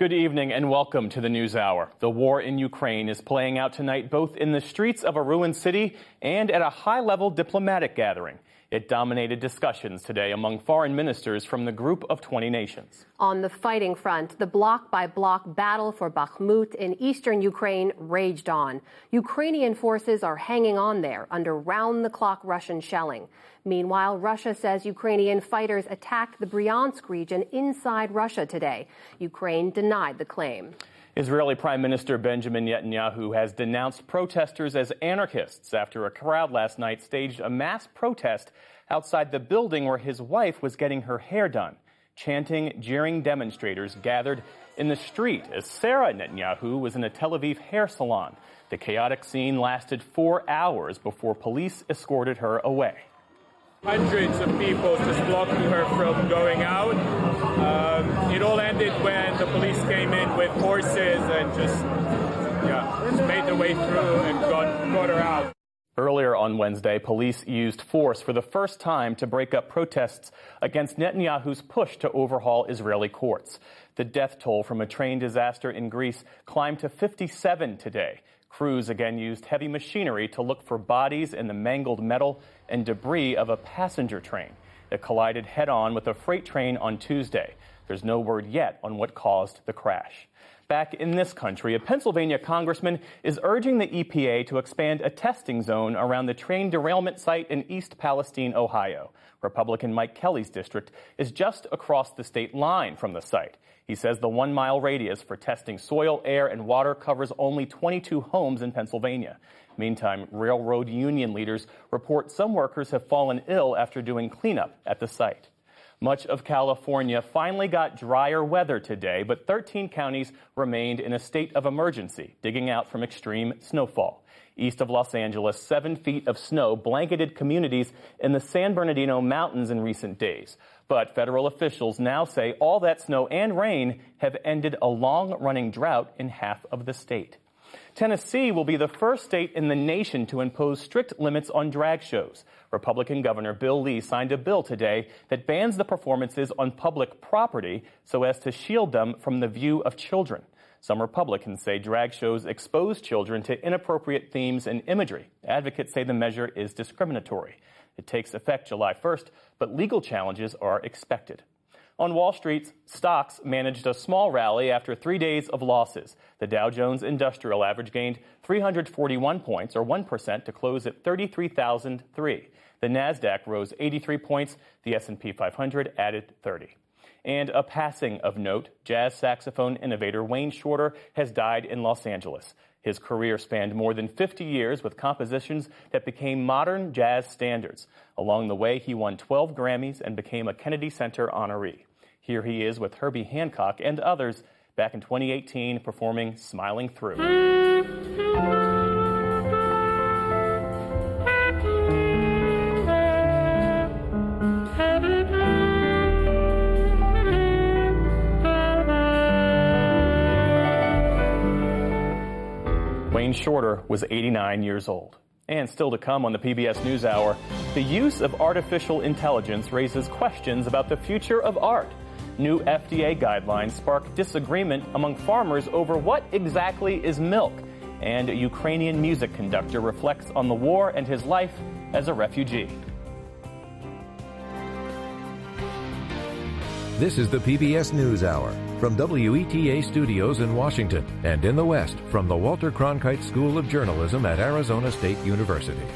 Good evening and welcome to the News Hour. The war in Ukraine is playing out tonight both in the streets of a ruined city and at a high level diplomatic gathering. It dominated discussions today among foreign ministers from the group of 20 nations. On the fighting front, the block by block battle for Bakhmut in eastern Ukraine raged on. Ukrainian forces are hanging on there under round the clock Russian shelling. Meanwhile, Russia says Ukrainian fighters attacked the Bryansk region inside Russia today. Ukraine denied the claim. Israeli Prime Minister Benjamin Netanyahu has denounced protesters as anarchists after a crowd last night staged a mass protest outside the building where his wife was getting her hair done. Chanting, jeering demonstrators gathered in the street as Sarah Netanyahu was in a Tel Aviv hair salon. The chaotic scene lasted four hours before police escorted her away. Hundreds of people just blocking her from going out. Um, it all ended when the police came in with horses and just, yeah, just made their way through and got, got her out. Earlier on Wednesday, police used force for the first time to break up protests against Netanyahu's push to overhaul Israeli courts. The death toll from a train disaster in Greece climbed to 57 today. Crews again used heavy machinery to look for bodies in the mangled metal and debris of a passenger train that collided head on with a freight train on Tuesday. There's no word yet on what caused the crash. Back in this country, a Pennsylvania congressman is urging the EPA to expand a testing zone around the train derailment site in East Palestine, Ohio. Republican Mike Kelly's district is just across the state line from the site. He says the one mile radius for testing soil, air, and water covers only 22 homes in Pennsylvania. Meantime, railroad union leaders report some workers have fallen ill after doing cleanup at the site. Much of California finally got drier weather today, but 13 counties remained in a state of emergency, digging out from extreme snowfall. East of Los Angeles, seven feet of snow blanketed communities in the San Bernardino Mountains in recent days. But federal officials now say all that snow and rain have ended a long running drought in half of the state. Tennessee will be the first state in the nation to impose strict limits on drag shows. Republican Governor Bill Lee signed a bill today that bans the performances on public property so as to shield them from the view of children. Some Republicans say drag shows expose children to inappropriate themes and imagery. Advocates say the measure is discriminatory. It takes effect July 1st, but legal challenges are expected. On Wall Street, stocks managed a small rally after three days of losses. The Dow Jones Industrial Average gained 341 points, or 1%, to close at 33,003. The Nasdaq rose 83 points. The S&P 500 added 30. And a passing of note, jazz saxophone innovator Wayne Shorter has died in Los Angeles. His career spanned more than 50 years with compositions that became modern jazz standards. Along the way, he won 12 Grammys and became a Kennedy Center honoree. Here he is with Herbie Hancock and others back in 2018 performing Smiling Through. Wayne Shorter was 89 years old. And still to come on the PBS NewsHour, the use of artificial intelligence raises questions about the future of art. New FDA guidelines spark disagreement among farmers over what exactly is milk. And a Ukrainian music conductor reflects on the war and his life as a refugee. This is the PBS NewsHour from WETA Studios in Washington and in the West from the Walter Cronkite School of Journalism at Arizona State University.